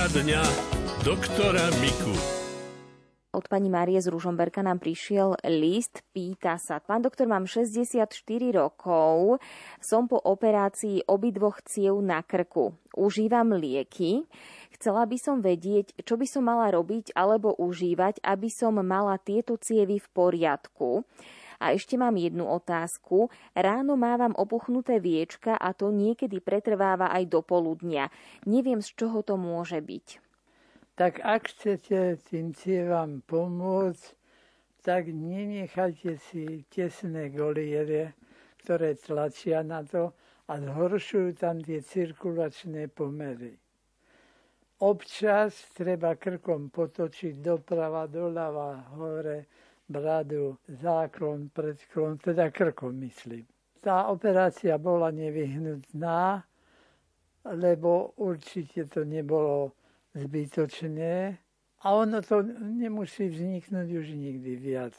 Poradňa doktora Miku. Od pani Márie z Ružomberka nám prišiel list, pýta sa, pán doktor, mám 64 rokov, som po operácii obidvoch ciev na krku. Užívam lieky. Chcela by som vedieť, čo by som mala robiť alebo užívať, aby som mala tieto cievy v poriadku. A ešte mám jednu otázku. Ráno mávam opuchnuté viečka a to niekedy pretrváva aj do poludnia. Neviem, z čoho to môže byť. Tak ak chcete tým cievam pomôcť, tak nenechajte si tesné goliere, ktoré tlačia na to a zhoršujú tam tie cirkulačné pomery. Občas treba krkom potočiť doprava, doľava, hore, bradu, záklon, predklon, teda krkom myslím. Tá operácia bola nevyhnutná, lebo určite to nebolo zbytočné a ono to nemusí vzniknúť už nikdy viac.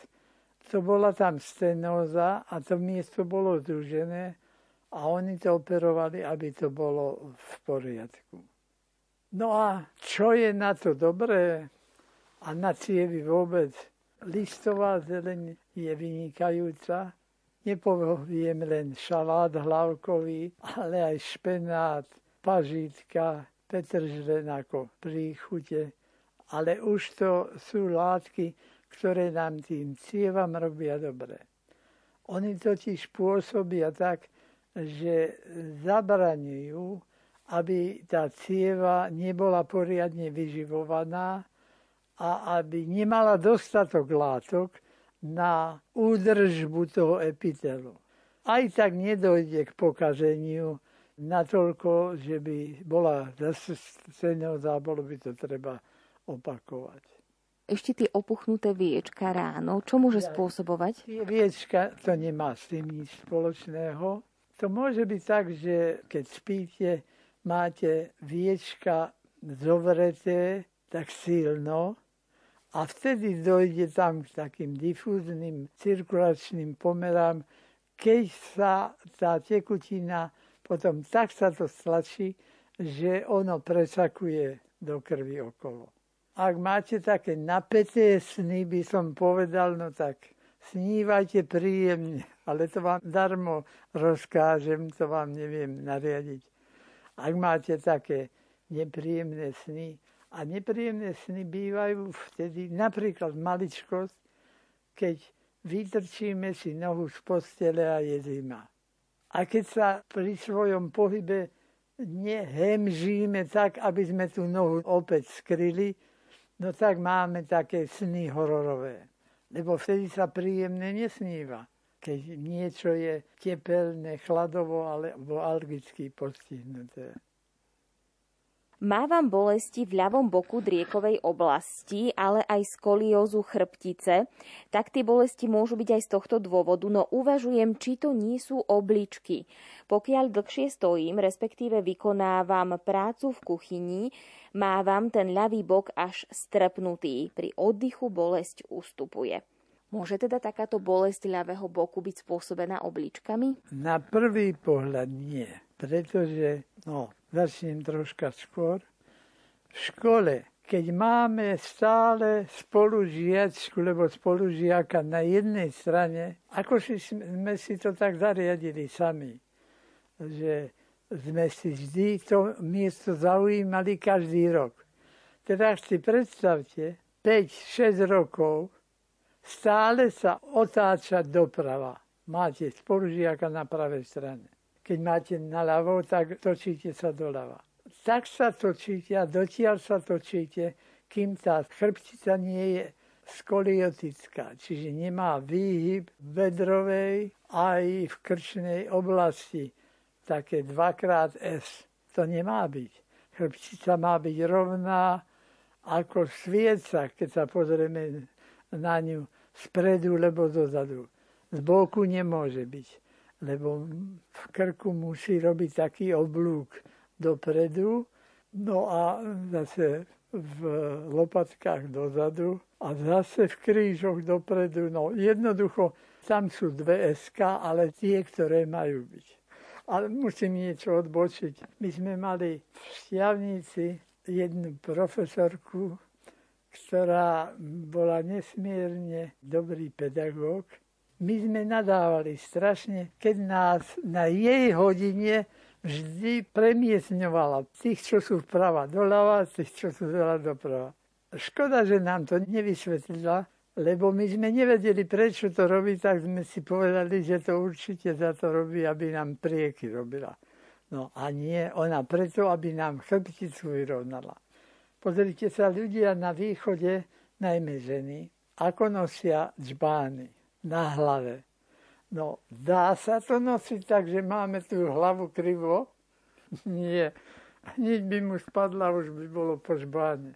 To bola tam stenóza a to miesto bolo združené a oni to operovali, aby to bolo v poriadku. No a čo je na to dobré a na cievy vôbec? Listová zeleň je vynikajúca. Nepoviem len šalát hlavkový, ale aj špenát, pažitka, petržlen ako príchute. Ale už to sú látky, ktoré nám tým cievam robia dobre. Oni totiž pôsobia tak, že zabraňujú, aby tá cieva nebola poriadne vyživovaná a aby nemala dostatok látok na údržbu toho epitelu. Aj tak nedojde k pokazeniu natoľko, že by bola zasenená, bolo by to treba opakovať. Ešte tie opuchnuté viečka ráno, čo môže spôsobovať? Viečka, to nemá s tým nič spoločného. To môže byť tak, že keď spíte, máte viečka zovreté tak silno, a vtedy dojde tam k takým difúzným cirkulačným pomerám, keď sa tá tekutina potom tak sa to stlačí, že ono presakuje do krvi okolo. Ak máte také napäté sny, by som povedal, no tak snívajte príjemne, ale to vám darmo rozkážem, to vám neviem nariadiť. Ak máte také nepríjemné sny, a nepríjemné sny bývajú vtedy, napríklad maličkosť, keď vytrčíme si nohu z postele a je zima. A keď sa pri svojom pohybe nehemžíme tak, aby sme tú nohu opäť skryli, no tak máme také sny hororové. Lebo vtedy sa príjemne nesníva, keď niečo je tepelné, chladovo alebo alergicky postihnuté. Mávam bolesti v ľavom boku driekovej oblasti, ale aj skoliózu chrbtice. Tak tie bolesti môžu byť aj z tohto dôvodu, no uvažujem, či to nie sú obličky. Pokiaľ dlhšie stojím, respektíve vykonávam prácu v kuchyni, mávam ten ľavý bok až strpnutý. Pri oddychu bolesť ustupuje. Môže teda takáto bolesť ľavého boku byť spôsobená obličkami? Na prvý pohľad nie, pretože no, začnem troška skôr. V škole, keď máme stále spolužiačku, lebo spolužiaka na jednej strane, ako si sme si to tak zariadili sami, že sme si vždy to miesto zaujímali každý rok. Teda si predstavte, 5-6 rokov stále sa otáčať doprava. Máte spolužiaka na pravej strane keď máte naľavo, tak točíte sa doľava. Tak sa točíte a dotiaľ sa točíte, kým tá chrbtica nie je skoliotická, čiže nemá výhyb vedrovej aj v krčnej oblasti, také 2x To nemá byť. Chrbtica má byť rovná ako svieca, keď sa pozrieme na ňu spredu lebo dozadu. Z boku nemôže byť lebo v krku musí robiť taký oblúk dopredu, no a zase v lopatkách dozadu a zase v krížoch dopredu. No jednoducho, tam sú dve SK, ale tie, ktoré majú byť. Ale musím niečo odbočiť. My sme mali v Šťavnici jednu profesorku, ktorá bola nesmierne dobrý pedagóg. My sme nadávali strašne, keď nás na jej hodine vždy premiesňovala tých, čo sú vprava doľava, tých, čo sú doľava doprava. Škoda, že nám to nevysvetlila, lebo my sme nevedeli, prečo to robí, tak sme si povedali, že to určite za to robí, aby nám prieky robila. No a nie ona preto, aby nám chrbticu vyrovnala. Pozrite sa, ľudia na východe, najmä ženy, ako nosia džbány na hlave. No, dá sa to nosiť tak, že máme tú hlavu krivo? Nie. Hneď by mu spadla, už by bolo po žbáne.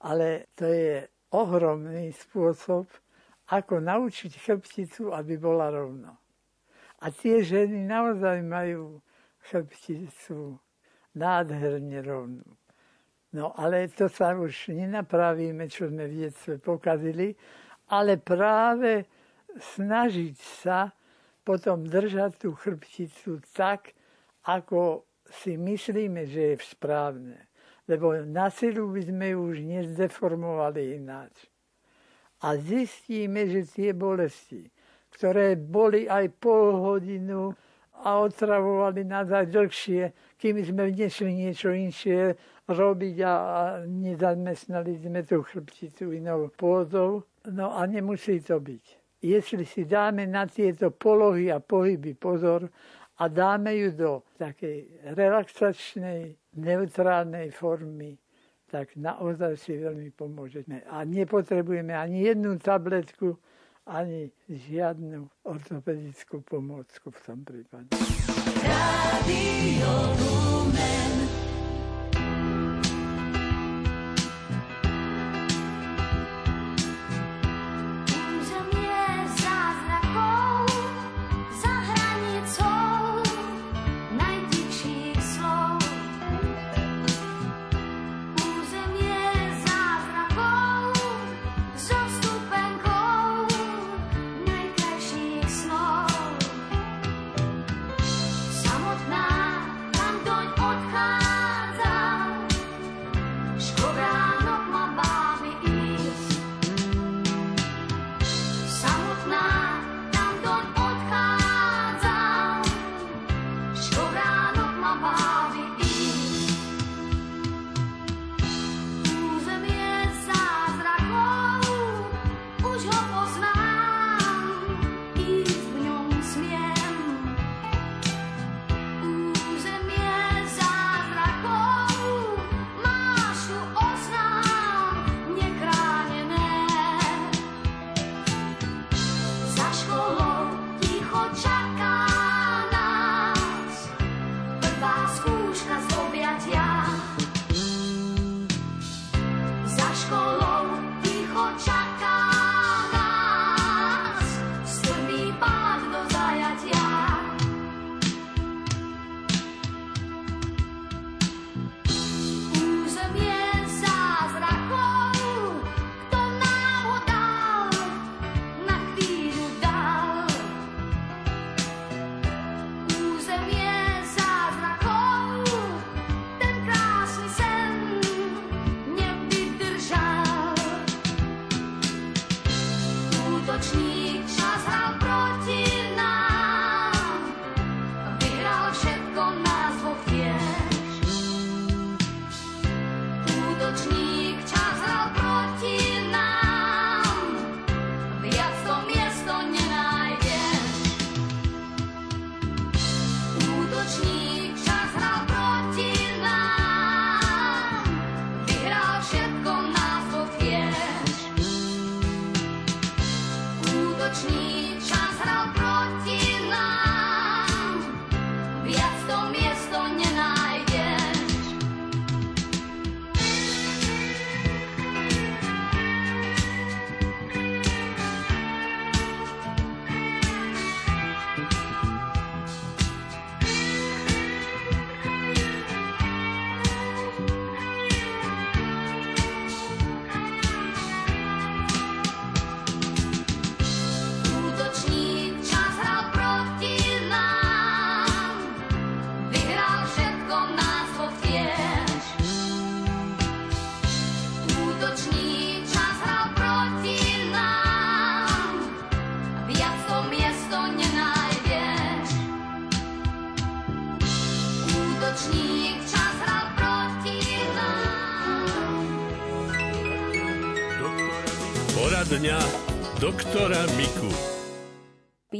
Ale to je ohromný spôsob, ako naučiť chrbticu, aby bola rovno. A tie ženy naozaj majú chrbticu nádherne rovnú. No ale to sa už nenapravíme, čo sme v detstve pokazili, ale práve snažiť sa potom držať tú chrbticu tak, ako si myslíme, že je správne lebo na silu by sme ju už nezdeformovali ináč. A zistíme, že tie bolesti, ktoré boli aj pol hodinu a otravovali nás aj dlhšie, kým sme nešli niečo inšie robiť a, a nezamestnali sme tú chrbticu inou pôdou. No a nemusí to byť. Jestli si dáme na tieto polohy a pohyby pozor a dáme ju do takej relaxačnej neutrálnej formy, tak naozaj si veľmi pomôžeme. A nepotrebujeme ani jednu tabletku, ani žiadnu ortopedickú pomôcku v tom prípade. Radio Lumen.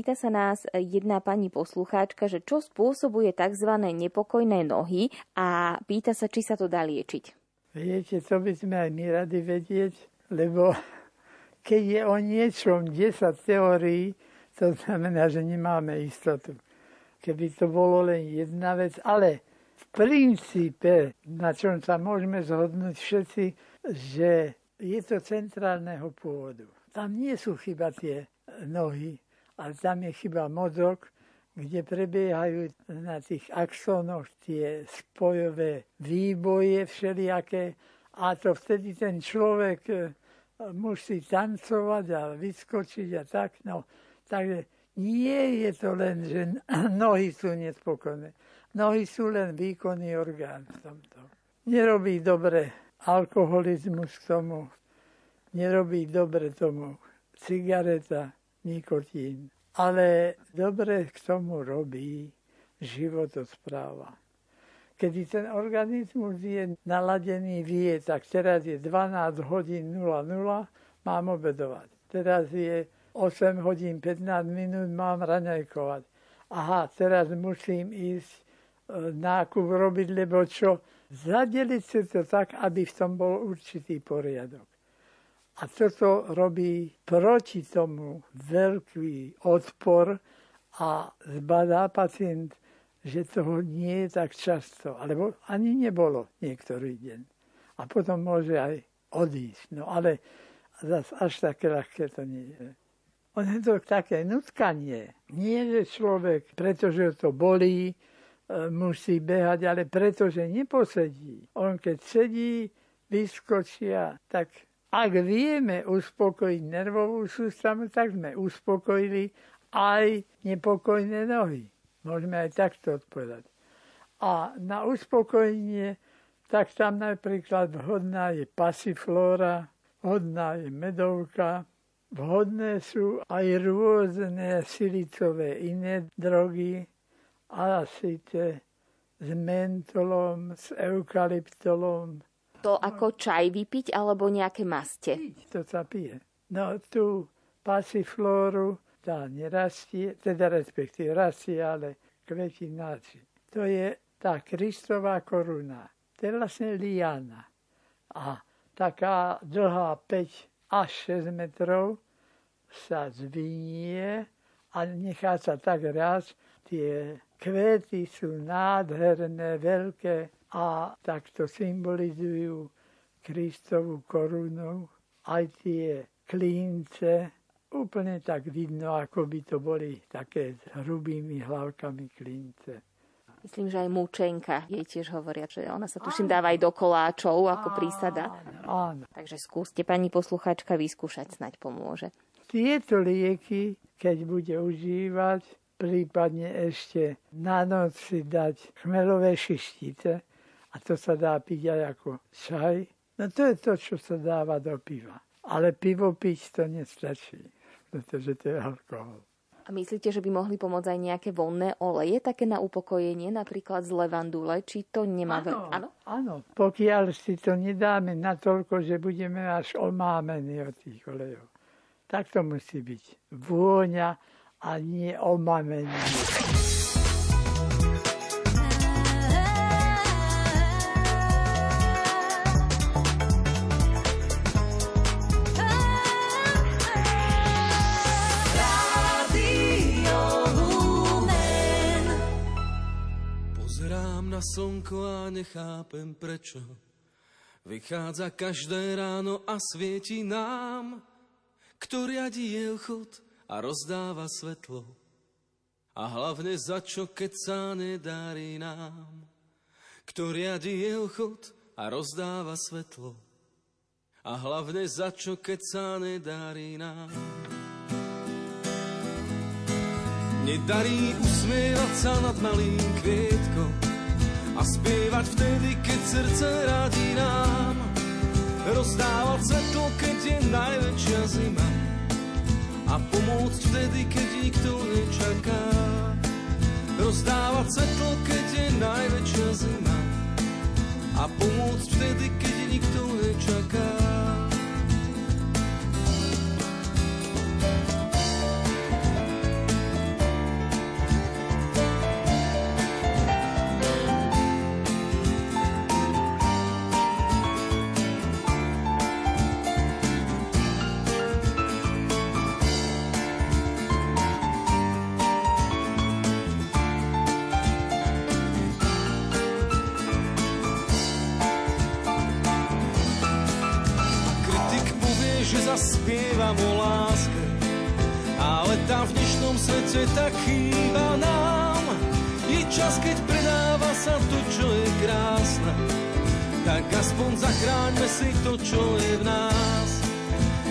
Pýta sa nás jedna pani poslucháčka, že čo spôsobuje tzv. nepokojné nohy a pýta sa, či sa to dá liečiť. Viete, to by sme aj my radi vedieť, lebo keď je o niečom 10 teórií, to znamená, že nemáme istotu. Keby to bolo len jedna vec, ale v princípe, na čom sa môžeme zhodnúť všetci, že je to centrálneho pôvodu. Tam nie sú chyba tie nohy, ale tam je chyba mozog, kde prebiehajú na tých axónoch tie spojové výboje všelijaké a to vtedy ten človek e, musí tancovať a vyskočiť a tak. No, takže nie je to len, že nohy sú nespokojné. Nohy sú len výkonný orgán v tomto. Nerobí dobre alkoholizmus tomu, nerobí dobre tomu cigareta, nikotín. Ale dobre k tomu robí životospráva. Kedy ten organizmus je naladený, vie, tak teraz je 12 hodín 00, mám obedovať. Teraz je 8 hodín 15 minút, mám raňajkovať. Aha, teraz musím ísť e, nákup robiť, lebo čo? Zadeliť si to tak, aby v tom bol určitý poriadok. A toto robí proti tomu veľký odpor a zbadá pacient, že toho nie je tak často, alebo ani nebolo niektorý deň. A potom môže aj odísť. No ale zase až také ľahké to nie je. On je to také nutkanie. Nie, že človek, pretože to bolí, e, musí behať, ale pretože neposedí. On keď sedí, vyskočia, tak ak vieme uspokojiť nervovú sústavu, tak sme uspokojili aj nepokojné nohy. Môžeme aj takto odpovedať. A na uspokojenie, tak tam napríklad vhodná je pasiflóra, vhodná je medovka, vhodné sú aj rôzne silicové iné drogy, a síce s mentolom, s eukalyptolom, to ako čaj vypiť alebo nejaké maste? To sa pije. No tu pasiflóru tá nerastie, teda respektíve rastie, ale kvetináči. To je tá Kristová koruna. To je vlastne liana. A taká dlhá 5 až 6 metrov sa zvinie a nechá sa tak raz. Tie kvety sú nádherné, veľké a takto symbolizujú Kristovú korunu aj tie klínce. Úplne tak vidno, ako by to boli také s hrubými hlavkami klínce. Myslím, že aj múčenka jej tiež hovoria, že ona sa tuším dáva aj do koláčov ako prísada. Áno. Takže skúste pani posluchačka vyskúšať, snaď pomôže. Tieto lieky, keď bude užívať, prípadne ešte na noc si dať chmelové šištice, a to sa dá piť aj ako čaj. No to je to, čo sa dáva do piva. Ale pivo piť to nestačí, pretože to je alkohol. A myslíte, že by mohli pomôcť aj nejaké vonné oleje, také na upokojenie, napríklad z levandule? Či to nemá veľa? Áno, áno, pokiaľ si to nedáme natoľko, že budeme až omámení od tých olejov. Tak to musí byť. Vôňa a nie omámenie. Slnko a nechápem prečo. Vychádza každé ráno a svieti nám, kto riadí jeho chod a rozdáva svetlo. A hlavne za čo, keď sa nedarí nám. Kto riadí jeho chod a rozdáva svetlo. A hlavne za čo, keď sa nedarí nám. Nedarí usmievať sa nad malým kvietkom, a spievať vtedy, keď srdce radí nám. Rozdávať svetlo, keď je najväčšia zima a pomôcť vtedy, keď nikto nečaká. Rozdávať svetlo, keď je najväčšia zima pomôcť vtedy, keď nikto nečaká. Aspoň zachráňme si to, čo je v nás.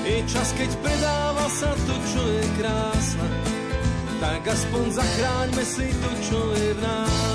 Je čas, keď predáva sa to, čo je krásne, tak aspoň zachráňme si to, čo je v nás.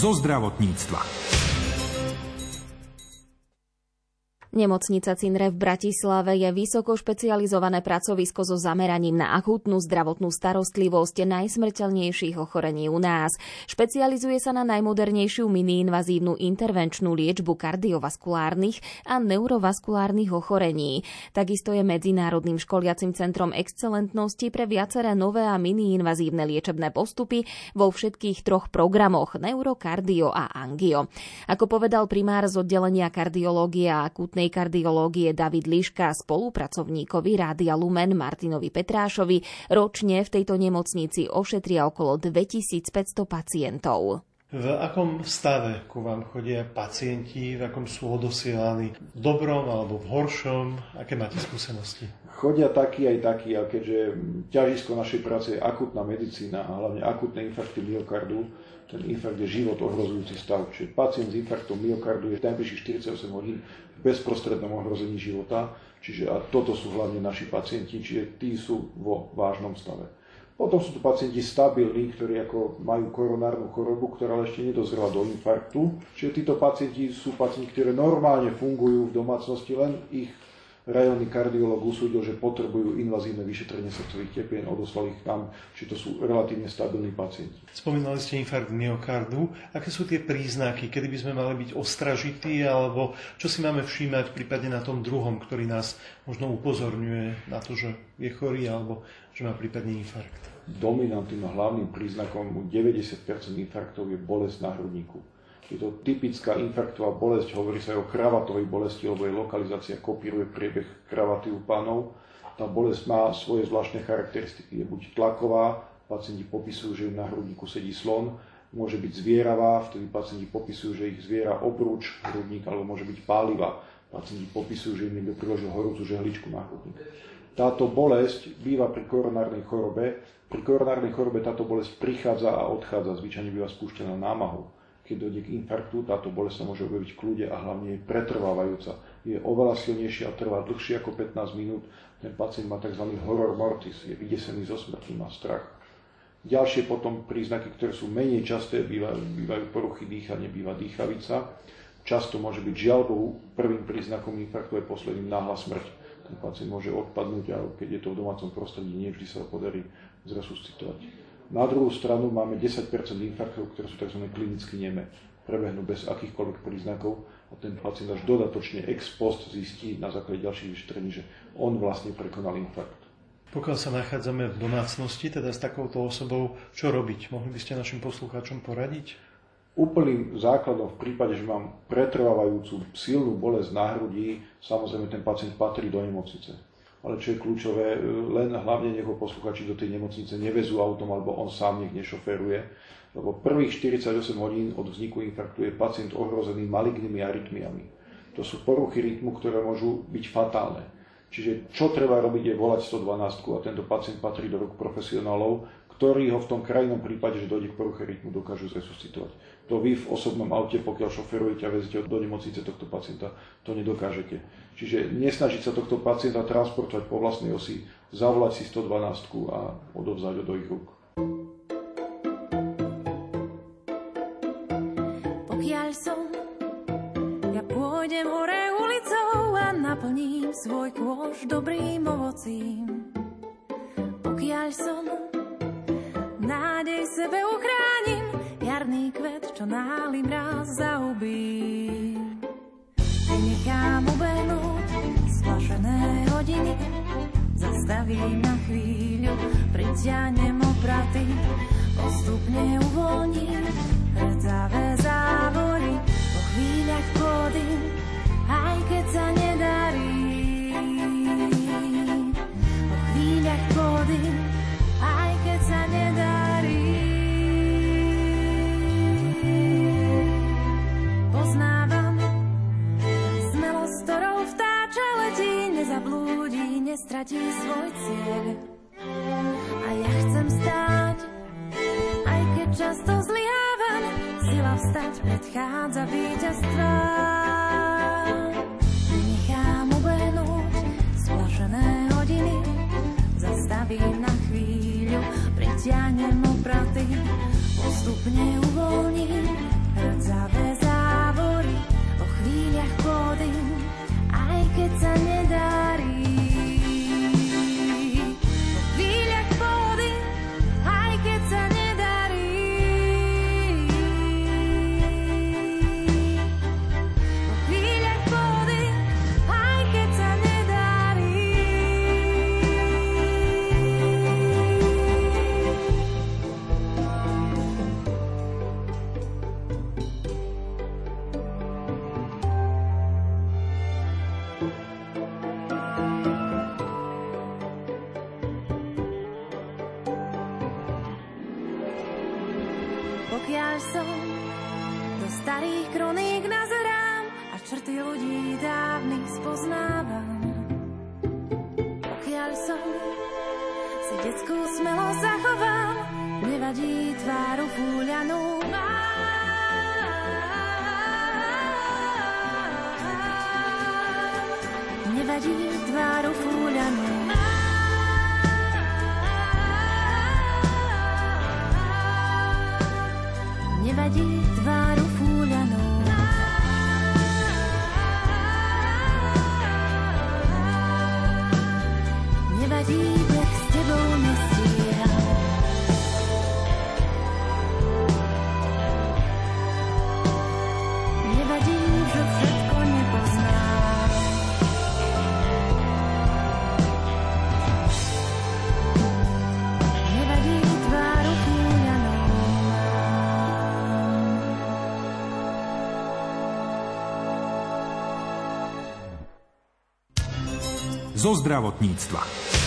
Zo zdravotníctva. Nemocnica Cinre v Bratislave je vysoko špecializované pracovisko so zameraním na akútnu zdravotnú starostlivosť najsmrteľnejších ochorení u nás. Špecializuje sa na najmodernejšiu miniinvazívnu intervenčnú liečbu kardiovaskulárnych a neurovaskulárnych ochorení. Takisto je medzinárodným školiacim centrom excelentnosti pre viaceré nové a miniinvazívne liečebné postupy vo všetkých troch programoch neurokardio a angio. Ako povedal primár z oddelenia kardiológie a akútnej kardiológie David Liška spolupracovníkovi Rádia Lumen Martinovi Petrášovi, ročne v tejto nemocnici ošetria okolo 2500 pacientov. V akom stave ku vám chodia pacienti, v akom sú odosielaní? V dobrom alebo v horšom? Aké máte skúsenosti? Chodia takí aj takí, a keďže ťažisko našej práce je akutná medicína a hlavne akutné infarkty myokardu, ten infarkt je život ohrozujúci stav. Čiže pacient s infarktom myokardu je najbližších 48 hodín v bezprostrednom ohrození života. Čiže a toto sú hlavne naši pacienti, čiže tí sú vo vážnom stave. Potom sú tu pacienti stabilní, ktorí ako majú koronárnu chorobu, ktorá ešte nedozrela do infarktu. Čiže títo pacienti sú pacienti, ktorí normálne fungujú v domácnosti, len ich rajónny kardiológ usúdil, že potrebujú invazívne vyšetrenie srdcových tepien, odoslal ich tam, či to sú relatívne stabilní pacienti. Spomínali ste infarkt myokardu. Aké sú tie príznaky, kedy by sme mali byť ostražití, alebo čo si máme všímať prípadne na tom druhom, ktorý nás možno upozorňuje na to, že je chorý, alebo že má prípadne infarkt? Dominantným a hlavným príznakom u 90% infarktov je bolesť na hrudníku. Je to typická infarktová bolesť, hovorí sa aj o kravatovej bolesti, lebo jej lokalizácia kopíruje priebeh kravaty u pánov. Tá bolesť má svoje zvláštne charakteristiky. Je buď tlaková, pacienti popisujú, že im na hrudníku sedí slon, môže byť zvieravá, vtedy pacienti popisujú, že ich zviera obrúč hrudník, alebo môže byť pálivá. Pacienti popisujú, že im niekto priložil horúcu žehličku na hrudník. Táto bolesť býva pri koronárnej chorobe. Pri koronárnej chorobe táto bolesť prichádza a odchádza, zvyčajne býva spúšťaná námahou keď dojde k infarktu, táto bolesť sa môže objaviť v kľude a hlavne je pretrvávajúca. Je oveľa silnejšia a trvá dlhšie ako 15 minút. Ten pacient má tzv. horror mortis, je vydesený zo smrti, má strach. Ďalšie potom príznaky, ktoré sú menej časté, bývajú, bývajú poruchy dýchania, býva dýchavica. Často môže byť žiaľbou, prvým príznakom infarktu je posledným náhla smrť. Ten pacient môže odpadnúť a keď je to v domácom prostredí, nie vždy sa podarí zresuscitovať. Na druhú stranu máme 10% infarktov, ktoré sú tzv. klinicky neme. Prebehnú bez akýchkoľvek príznakov a ten pacient až dodatočne ex post zistí na základe ďalších vyšetrení, že on vlastne prekonal infarkt. Pokiaľ sa nachádzame v domácnosti, teda s takouto osobou, čo robiť? Mohli by ste našim poslucháčom poradiť? Úplným základom v prípade, že mám pretrvávajúcu silnú bolesť na hrudi, samozrejme ten pacient patrí do nemocnice. Ale čo je kľúčové, len hlavne nech ho posluchači do tej nemocnice nevezú autom, alebo on sám nech nešoferuje, lebo prvých 48 hodín od vzniku infarktu je pacient ohrozený malignými arytmiami. To sú poruchy rytmu, ktoré môžu byť fatálne. Čiže čo treba robiť je volať 112 a tento pacient patrí do rúk profesionálov, ktorí ho v tom krajnom prípade, že dojde k poruche rytmu, dokážu zresuscitovať to vy v osobnom aute, pokiaľ šoferujete a vezete do nemocnice tohto pacienta, to nedokážete. Čiže nesnažiť sa tohto pacienta transportovať po vlastnej osi, zavolať si 112 a odovzdať ho do ich rúk. Pokiaľ som, ja pôjdem hore ulicou a naplním svoj kôž dobrým ovocím. Pokiaľ som, náli mraz zaubí. Vynechám ubehnúť splašené hodiny, zastavím na chvíľu, priťahnem opraty, postupne uvoľním hrcavé závory, zo zdravotníctva.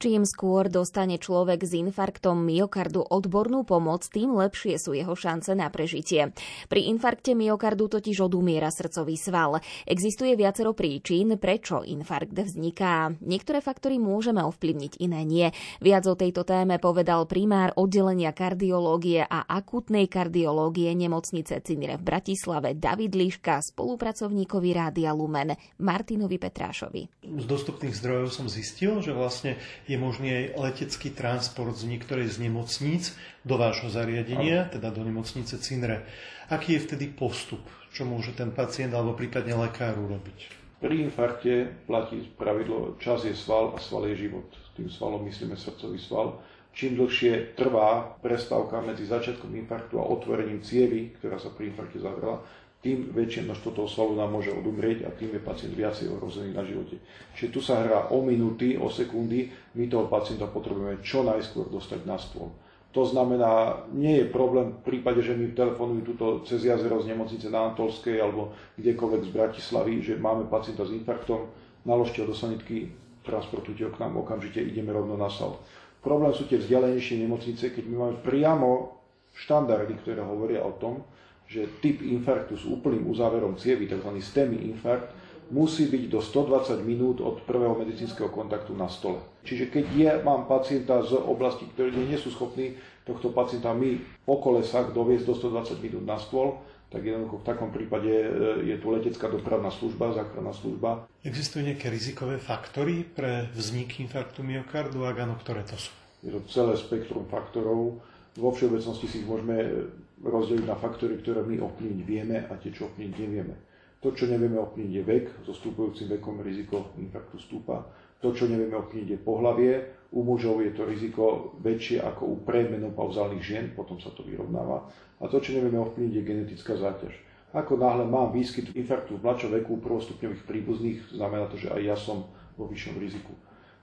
Čím skôr dostane človek s infarktom myokardu odbornú pomoc, tým lepšie sú jeho šance na prežitie. Pri infarkte myokardu totiž odumiera srdcový sval. Existuje viacero príčin, prečo infarkt vzniká. Niektoré faktory môžeme ovplyvniť, iné nie. Viac o tejto téme povedal primár oddelenia kardiológie a akutnej kardiológie nemocnice Cinire v Bratislave David Liška spolupracovníkovi Rádia Lumen Martinovi Petrášovi. Z dostupných zdrojov som zistil, že vlastne je možný aj letecký transport z niektorej z nemocníc do vášho zariadenia, teda do nemocnice Cinre. Aký je vtedy postup? Čo môže ten pacient alebo prípadne lekár urobiť? Pri infarkte platí pravidlo čas je sval a sval je život. Tým svalom myslíme srdcový sval. Čím dlhšie trvá prestávka medzi začiatkom infarktu a otvorením cievy, ktorá sa pri infarkte zavrela, tým väčšie množstvo toho svalu nám môže odumrieť a tým je pacient viacej ohrozený na živote. Čiže tu sa hrá o minúty, o sekundy, my toho pacienta potrebujeme čo najskôr dostať na stôl. To znamená, nie je problém v prípade, že mi telefonujú túto cez jazero z nemocnice na Antolskej alebo kdekoľvek z Bratislavy, že máme pacienta s infarktom, naložte ho do sanitky, transportujte ho k nám, okamžite ideme rovno na sal. Problém sú tie vzdialenejšie nemocnice, keď my máme priamo štandardy, ktoré hovoria o tom, že typ infarktu s úplným uzáverom cievy, tzv. STEMI infarkt, musí byť do 120 minút od prvého medicínskeho kontaktu na stole. Čiže keď ja mám pacienta z oblasti, ktoré nie sú schopní tohto pacienta my po kolesách doviesť do 120 minút na stôl, tak jednoducho v takom prípade e, je tu letecká dopravná služba, záchranná služba. Existujú nejaké rizikové faktory pre vznik infarktu myokardu? Ak áno, ktoré to sú? Je to celé spektrum faktorov. Vo všeobecnosti si ich môžeme rozdeliť na faktory, ktoré my ovplyvniť vieme a tie, čo ovplyvniť nevieme. To, čo nevieme ovplyvniť, je vek. So stúpajúcim vekom riziko infarktu stúpa. To, čo nevieme ovplyvniť, je pohlavie. U mužov je to riziko väčšie ako u premenopauzálnych žien, potom sa to vyrovnáva. A to, čo nevieme ovplyvniť, je genetická záťaž. Ako náhle mám výskyt infarktu v mladšom veku prvostupňových príbuzných, znamená to, že aj ja som vo vyššom riziku.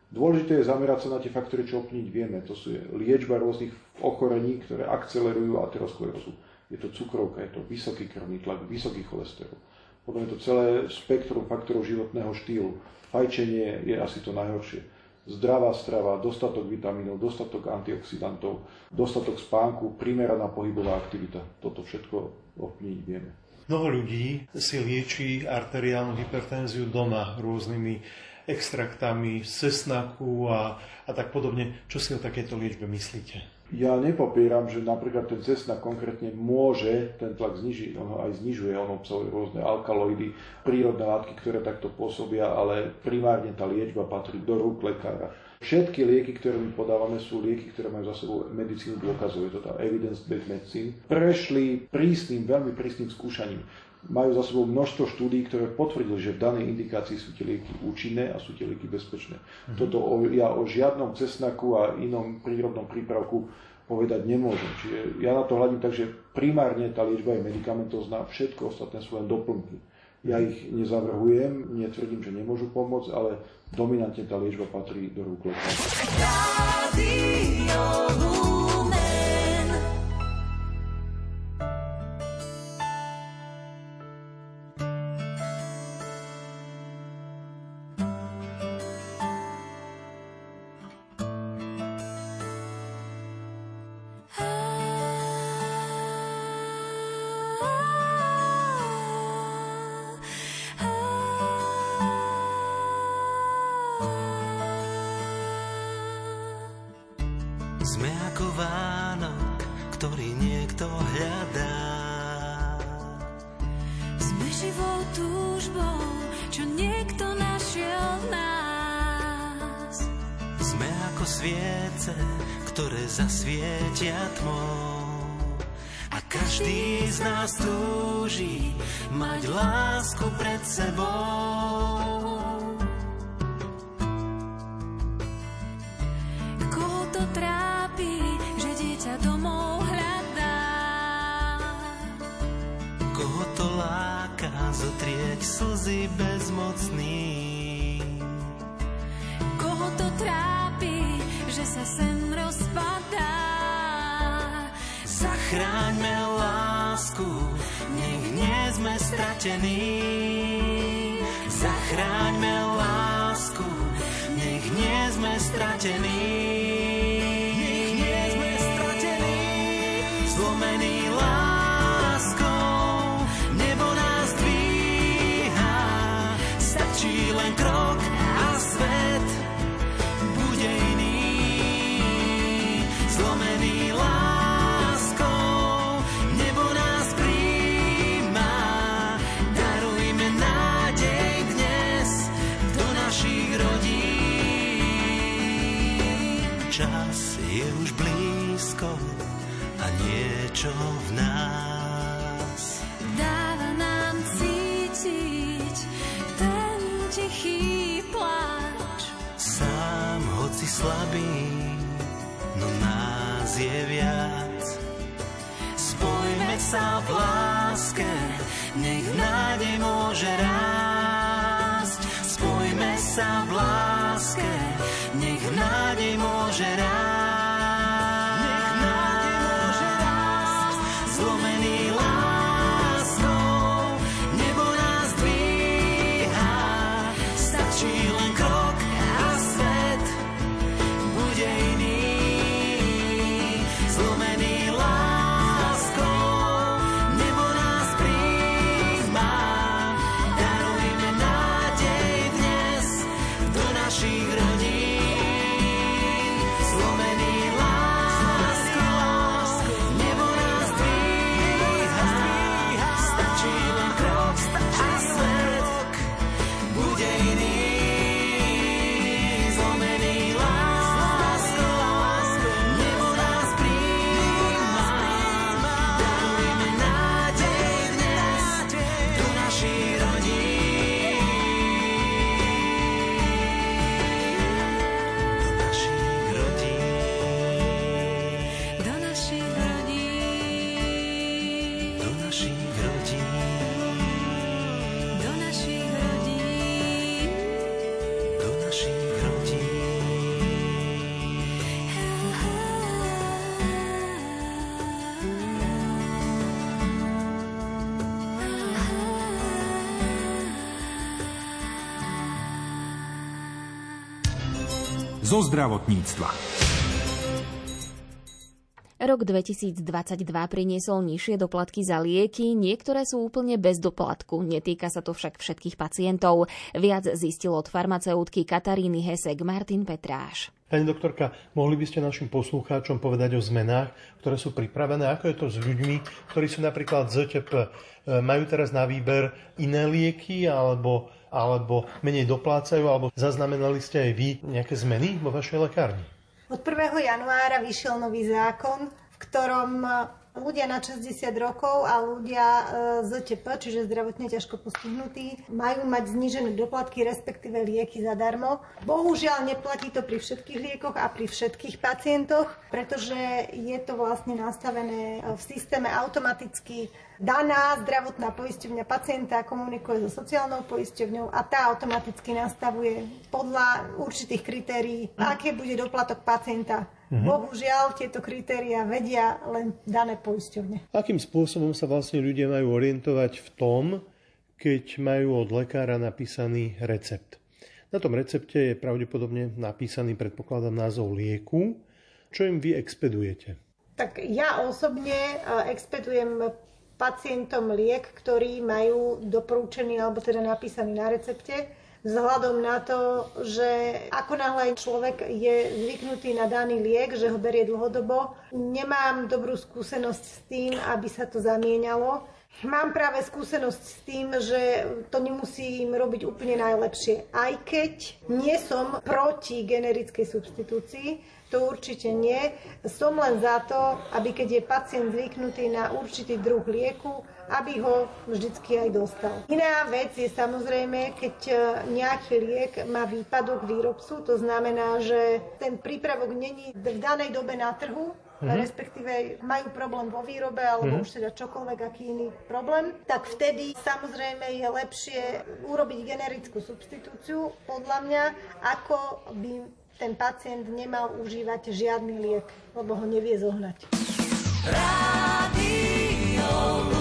Dôležité je zamerať sa na tie faktory, čo ovplyvniť vieme. To sú liečba rôznych ochorení, ktoré akcelerujú aterosklerózu. Je to cukrovka, je to vysoký krvný tlak, vysoký cholesterol potom je to celé spektrum faktorov životného štýlu. Fajčenie je asi to najhoršie. Zdravá strava, dostatok vitamínov, dostatok antioxidantov, dostatok spánku, primeraná pohybová aktivita. Toto všetko ovplyvniť vieme. Mnoho ľudí si lieči arteriálnu hypertenziu doma rôznymi extraktami z cesnaku a, a tak podobne. Čo si o takéto liečbe myslíte? Ja nepopieram, že napríklad ten cestna konkrétne môže ten tlak znižiť, on ho aj znižuje, on obsahuje rôzne alkaloidy, prírodné látky, ktoré takto pôsobia, ale primárne tá liečba patrí do rúk lekára. Všetky lieky, ktoré my podávame, sú lieky, ktoré majú za sebou medicínu dôkazov, je to tá evidence-based medicine. Prešli prísnym, veľmi prísnym skúšaním majú za sebou množstvo štúdí, ktoré potvrdili, že v danej indikácii sú tie lieky účinné a sú tie lieky bezpečné. Mm-hmm. Toto o, ja o žiadnom cesnaku a inom prírodnom prípravku povedať nemôžem. Čiže ja na to hľadím tak, že primárne tá liečba je medicamentozná, všetko ostatné sú len doplnky. Ja ich nezavrhujem, netvrdím, že nemôžu pomôcť, ale dominantne tá liečba patrí do rúk lekára. Slzy bezmocný? Koho to trápi, že sa sen rozpadá? Zachráňme lásku, nech nie sme stratení. Zachráňme lásku, nech nie sme stratení. Blízko a niečo v nás. Dáva nám cítiť ten tichý pláč. Sám hoci slabý, no nás je viac. Spojme sa v láske, nech nádej môže rásť. Spojme sa v láske, nech nádej môže rásť. Zo zdravotníctva. Rok 2022 priniesol nižšie doplatky za lieky, niektoré sú úplne bez doplatku. Netýka sa to však všetkých pacientov. Viac zistil od farmaceutky Kataríny Hesek Martin Petráš. Pani doktorka, mohli by ste našim poslucháčom povedať o zmenách, ktoré sú pripravené? Ako je to s ľuďmi, ktorí sú napríklad ZTP? E, majú teraz na výber iné lieky alebo, alebo menej doplácajú? Alebo zaznamenali ste aj vy nejaké zmeny vo vašej lekárni? Od 1. januára vyšiel nový zákon, v ktorom ľudia na 60 rokov a ľudia z ZTP, čiže zdravotne ťažko postihnutí, majú mať znížené doplatky, respektíve lieky zadarmo. Bohužiaľ neplatí to pri všetkých liekoch a pri všetkých pacientoch, pretože je to vlastne nastavené v systéme automaticky daná zdravotná poisťovňa pacienta komunikuje so sociálnou poisťovňou a tá automaticky nastavuje podľa určitých kritérií, aké bude doplatok pacienta. Mhm. Bohužiaľ, tieto kritéria vedia len dané poisťovne. Akým spôsobom sa vlastne ľudia majú orientovať v tom, keď majú od lekára napísaný recept? Na tom recepte je pravdepodobne napísaný, predpokladám, názov lieku. Čo im vy expedujete? Tak ja osobne e, expedujem pacientom liek, ktorý majú doporučený alebo teda napísaný na recepte vzhľadom na to, že ako náhle človek je zvyknutý na daný liek, že ho berie dlhodobo, nemám dobrú skúsenosť s tým, aby sa to zamienalo. Mám práve skúsenosť s tým, že to nemusím robiť úplne najlepšie. Aj keď nie som proti generickej substitúcii, to určite nie. Som len za to, aby keď je pacient zvyknutý na určitý druh lieku, aby ho vždycky aj dostal. Iná vec je samozrejme, keď e, nejaký liek má výpadok výrobcu, to znamená, že ten prípravok není v danej dobe na trhu, Mm-hmm. respektíve majú problém vo výrobe alebo mm-hmm. už teda čokoľvek, aký iný problém, tak vtedy samozrejme je lepšie urobiť generickú substitúciu, podľa mňa, ako by ten pacient nemal užívať žiadny liek, lebo ho nevie zohnať. Radio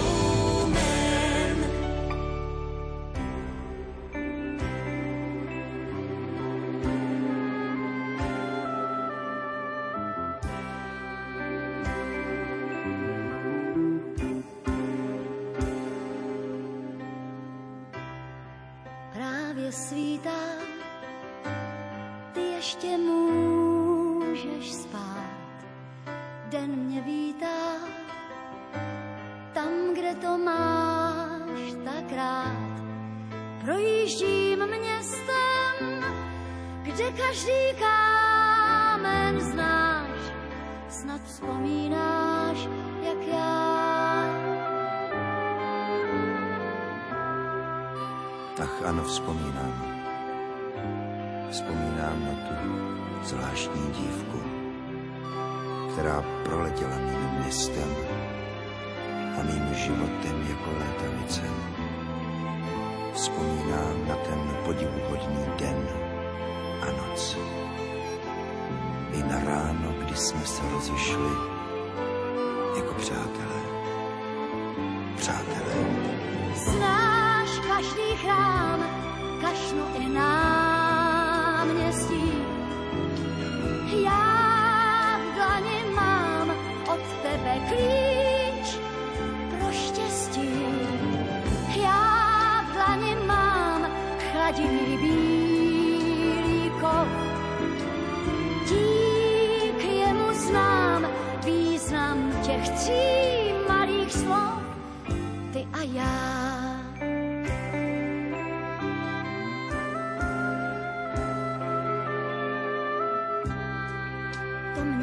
kde každý kámen znáš, snad vzpomínáš, jak já. Ach, ano, vzpomínám vzpomínám na tu zvláštní dívku, která proletěla mým městem a mým životem jako létavice. Vzpomínám na ten podivuhodný den noc. I na ráno, kdy jsme se rozešli jako přátelé. Přátelé. Znáš každý chrám, kašnu i nám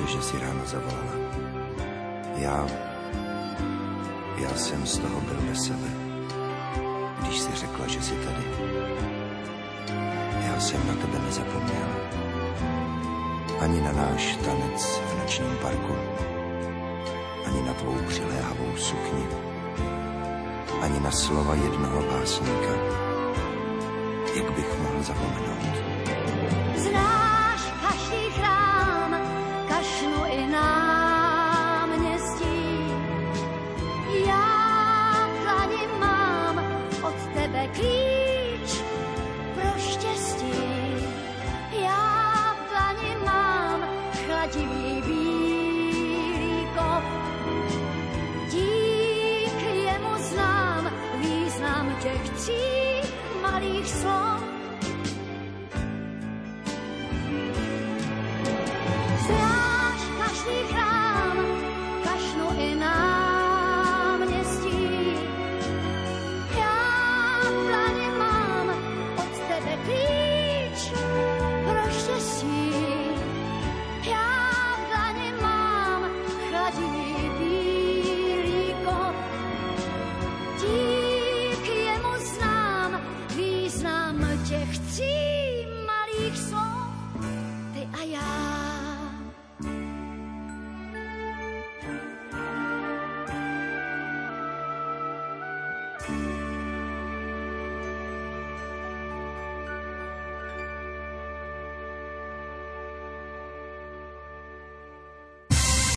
Dobře, že si ráno zavolala. Já, já jsem z toho byl bez sebe, když si řekla, že jsi tady jsem na tebe nezapomněl. ani na náš tanec v nočním parku, ani na tvou přiléhavou sukni, ani na slova jednoho básníka, jak bych mohl zapomenout.